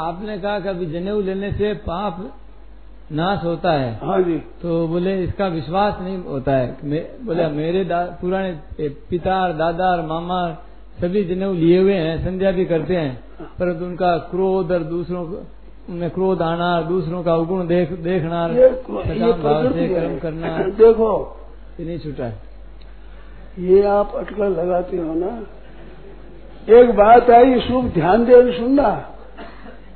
आपने कहा कि अभी जनेऊ लेने से पाप नाश होता है। हाँ जी। तो बोले इसका विश्वास नहीं होता है। मे, बोले हाँ। मेरे पुराने पिता और दादा और मामा सभी जनेऊ लिए हुए हैं संध्या भी करते हैं। परंतु उनका क्रोध और दूसरों को उनमें क्रोध आना दूसरों का अवगुण देख देखना ये, ये भाव से कर्म करना देखो। ये नहीं छूटा है। ये आप अटकल लगाते हो ना। एक बात आई शुभ ध्यान दे सुनना।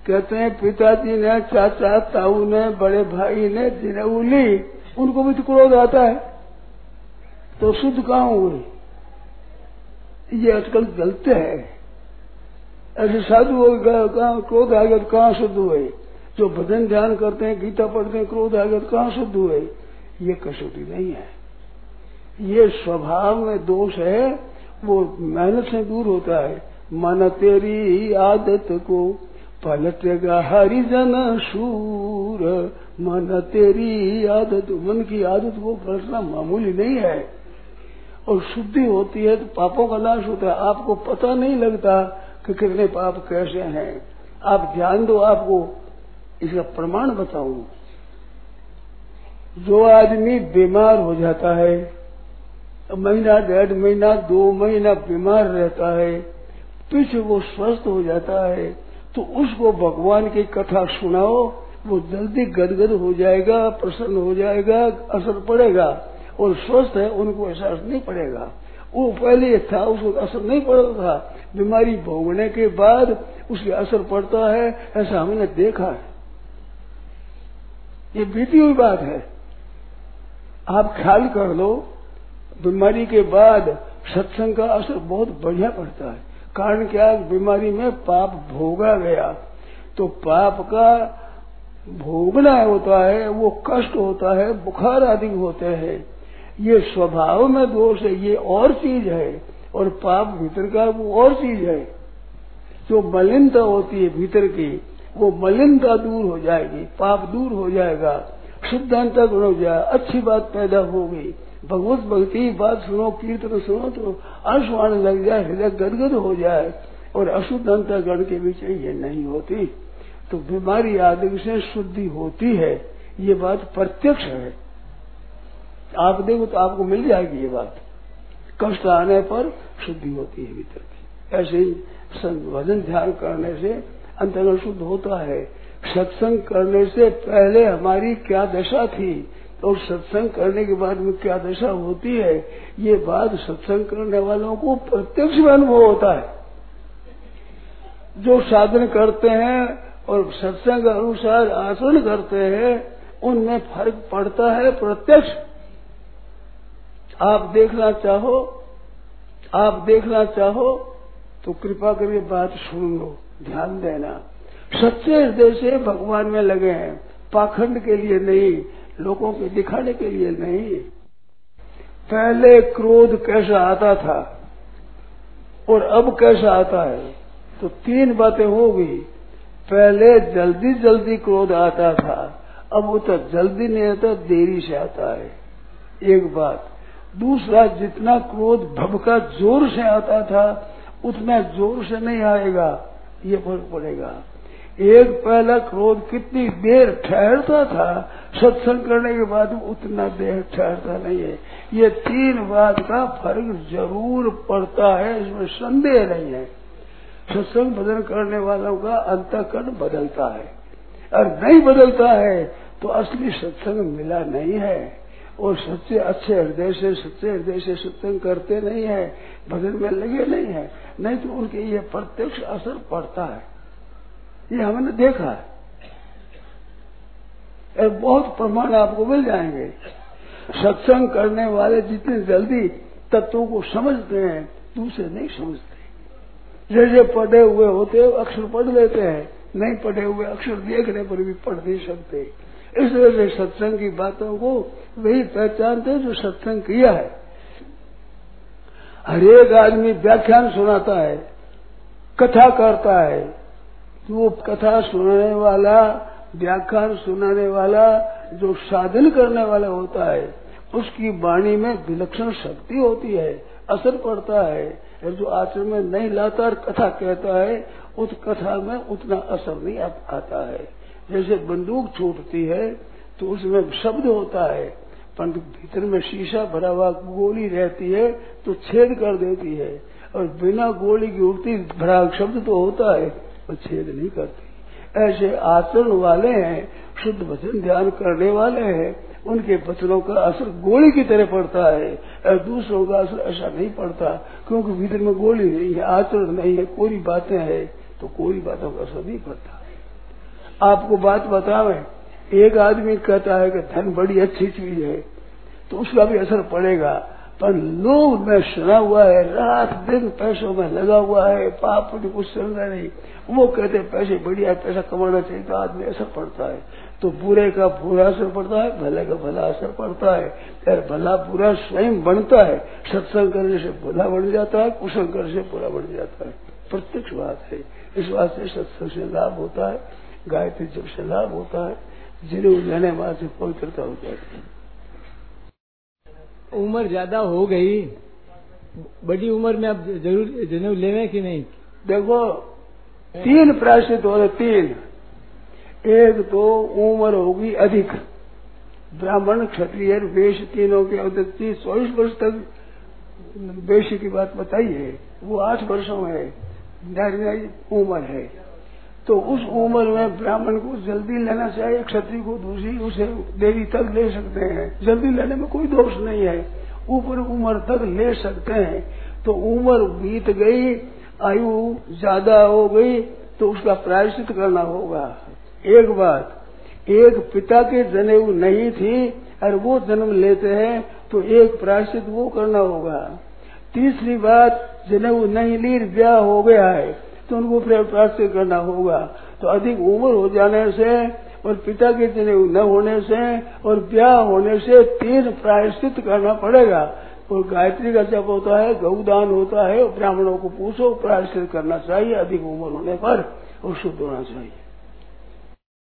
कहते हैं, पिताजी ने, चाचा, ताऊ ने, बड़े भाई ने जिनेऊ ली उनको भी तो क्रोध आता है। तो शुद्ध कहा हुए? ये अटकल गलत है। ऐसे साधु हो कहाँ क्रोध आ गया तो कहाँ शुद्ध हुए? जो भजन ध्यान करते हैं, गीता पढ़ते हैं, क्रोध आ गया तो कहाँ शुद्ध हुए? ये कसौटी नहीं है। ये स्वभाव में दोष है, वो मेहनत से दूर होता है। मन तेरी आदत को पलटेगा हरिजन शूर। मन तेरी आदत, मन की आदत को पलटना मामूली नहीं है। और शुद्धि होती है तो पापों का नाश होता है। आपको पता नहीं लगता कि कितने पाप कैसे हैं। आप ध्यान दो, आपको इसका प्रमाण बताऊँ। जो आदमी बीमार हो जाता है, महीना, डेढ़ महीना, दो महीना बीमार रहता है, पीछे वो स्वस्थ हो जाता है। तो उसको भगवान की कथा सुनाओ, वो जल्दी गदगद हो जाएगा, प्रसन्न हो जाएगा, असर पड़ेगा और स्वस्थ है, उनको एहसास नहीं पड़ेगा। वो पहले था, उसको असर नहीं पड़ता था। बीमारी भोगने के बाद उसके असर पड़ता है, ऐसा हमने देखा है। ये बीती हुई बात है। आप ख्याल कर लो, बीमारी के बाद सत्संग का असर बहुत बढ़िया पड़ता है। कारण क्या बीमारी में पाप भोगा गया। तो पाप का भोगना होता है, वो कष्ट होता है, बुखार आदि होते हैं। ये स्वभाव में दोष है, ये और चीज़ है। और पाप भीतर का वो और चीज़ है। जो मलिनता होती है भीतर की, वो मलिनता दूर हो जाएगी, पाप दूर हो जाएगा शुद्धांता गुण हो जाए अच्छी बात पैदा होगी। भगवत भक्ति बात सुनो, कीर्तन सुनो तो आने लग जाए, हृदय गदगद हो जाए, और अशुद्ध अंतगण के बीच ये नहीं होती। तो बीमारी आदि से शुद्धि होती है। ये बात प्रत्यक्ष है। आप देखो तो आपको मिल जाएगी ये बात। कष्ट आने पर शुद्धि होती है भीतर की। ऐसे ही भजन ध्यान करने से अंतर्गण शुद्ध होता है। सत्संग करने से पहले हमारी क्या दशा थी? और सत्संग करने के बाद में क्या दशा होती है? ये बात सत्संग करने वालों को प्रत्यक्ष में अनुभव होता है। जो साधन करते हैं और सत्संग अनुसार आचरण करते हैं, उनमें फ़र्क पड़ता है प्रत्यक्ष। आप देखना चाहो, आप देखना चाहो तो कृपा करके बात सुन लो, ध्यान देना। सच्चे हृदय से भगवान में लगे हैं, पाखंड के लिए नहीं लोगों को दिखाने के लिए नहीं। पहले क्रोध कैसा आता था और अब कैसा आता है? तो तीन बातें हो गई पहले जल्दी जल्दी क्रोध आता था, अब वो तो जल्दी नहीं आता देरी से आता है। एक बात। दूसरा, जितना क्रोध भबका ज़ोर से आता था, उतना ज़ोर से नहीं आएगा, ये फ़र्क पड़ेगा। एक पहला क्रोध कितनी देर ठहरता था? सत्संग करने के बाद उतना देर ठहरता नहीं है। ये तीन बात का फ़र्क ज़रूर पड़ता है, इसमें संदेह नहीं है। सत्संग भजन करने वालों का अंतकरण बदलता है। और नहीं बदलता है तो असली सत्संग मिला नहीं है। और सच्चे अच्छे हृदय से सच्चे हृदय से सत्संग करते नहीं है, भजन में लगे नहीं है। नहीं तो उनके ये प्रत्यक्ष असर पड़ता है। ये हमने देखा है। बहुत प्रमाण आपको मिल जाएँगे। सत्संग करने वाले जितने जल्दी तत्वों को समझते हैं, दूसरे नहीं समझते। जैसे पढ़े हुए होते अक्षर पढ़ लेते हैं, नहीं पढ़े हुए अक्षर देखने पर भी पढ़ नहीं सकते। इस वजह से सत्संग की बातों को वही पहचानते जो सत्संग किया है। हरेक आदमी व्याख्यान सुनाता है, कथा करता है तो वो कथा सुनाने वाला, व्याख्यान सुनाने वाला, जो साधन करने वाला होता है, उसकी वाणी में विलक्षण शक्ति होती है, असर पड़ता है। जो आचरण में नहीं लाता कथा कहता है, उस कथा में उतना असर नहीं आता है। जैसे बंदूक छूटती है तो उसमें शब्द होता है। परंतु भीतर में शीशा भरा हुआ गोली रहती है तो छेद कर देती है। और बिना गोली की उड़ती भरा शब्द तो होता है। वो छेद नहीं करती। ऐसे आचरण वाले हैं, शुद्ध वचन ध्यान करने वाले हैं, उनके वचनों का असर गोली की तरह पड़ता है दूसरों का असर ऐसा नहीं पड़ता, क्योंकि भीतर में गोली नहीं है, आचरण नहीं है, कोई बातें हैं तो कोई बातों का असर नहीं पड़ता। आपको बात बतावे, एक आदमी कहता है कि धन बड़ी अच्छी चीज़ है तो उसका भी असर पड़ेगा। पर लोग में सुना हुआ है, रात दिन पैसों में लगा हुआ है, पाप कुछ चल रहा नहीं। वो कहते पैसे बढ़िया पैसा कमाना चाहिए तो आदमी असर पड़ता है। तो बुरे का बुरा असर पड़ता है, भले का भला असर पड़ता है। यार भला बुरा स्वयं बनता है, सत्संग करने से भला बन जाता है कुशल करने से बुरा बन जाता है। प्रत्यक्ष बात है। इस बात से सत्संग से लाभ होता है, गायत्री जब से लाभ होता है, जिन्हें लेने बाद से पवित्रता हो जाती है उम्र ज़्यादा हो गई, बड़ी उम्र में आप ज़रूर जनेऊ लेवे कि नहीं? देखो, तीन प्रायश्चित हो रहे तीन। एक तो उम्र होगी अधिक। ब्राह्मण, क्षत्रिय, वेश तीनों के अवधि चौबीस वर्ष तक वेश की बात बताई है वो आठ वर्षों में उम्र है। तो उस उम्र में ब्राह्मण को जल्दी लेना चाहिए क्षत्रिय को दूसरी उसे देरी तक ले सकते हैं। जल्दी लेने में कोई दोष नहीं है। ऊपर उम्र तक ले सकते हैं। तो उम्र बीत गई, आयु ज़्यादा हो गई तो उसका प्रायश्चित करना होगा। एक बात, एक पिता के जनेऊ नहीं थी, और वो जन्म लेते हैं तो एक प्रायश्चित वो करना होगा। तीसरी बात, जनेऊ नहीं ली, ब्याह हो गया है। तो उनको प्रायश्चित करना होगा। तो अधिक उम्र हो जाने से और पिता के जनेऊ न होने से और ब्याह होने से तीन प्रायश्चित करना पड़ेगा। और गायत्री का जब होता है गौदान होता है ब्राह्मणों को पूछो, प्रायश्चित करना चाहिए, अधिक उम्र होने पर और शुद्ध होना चाहिए।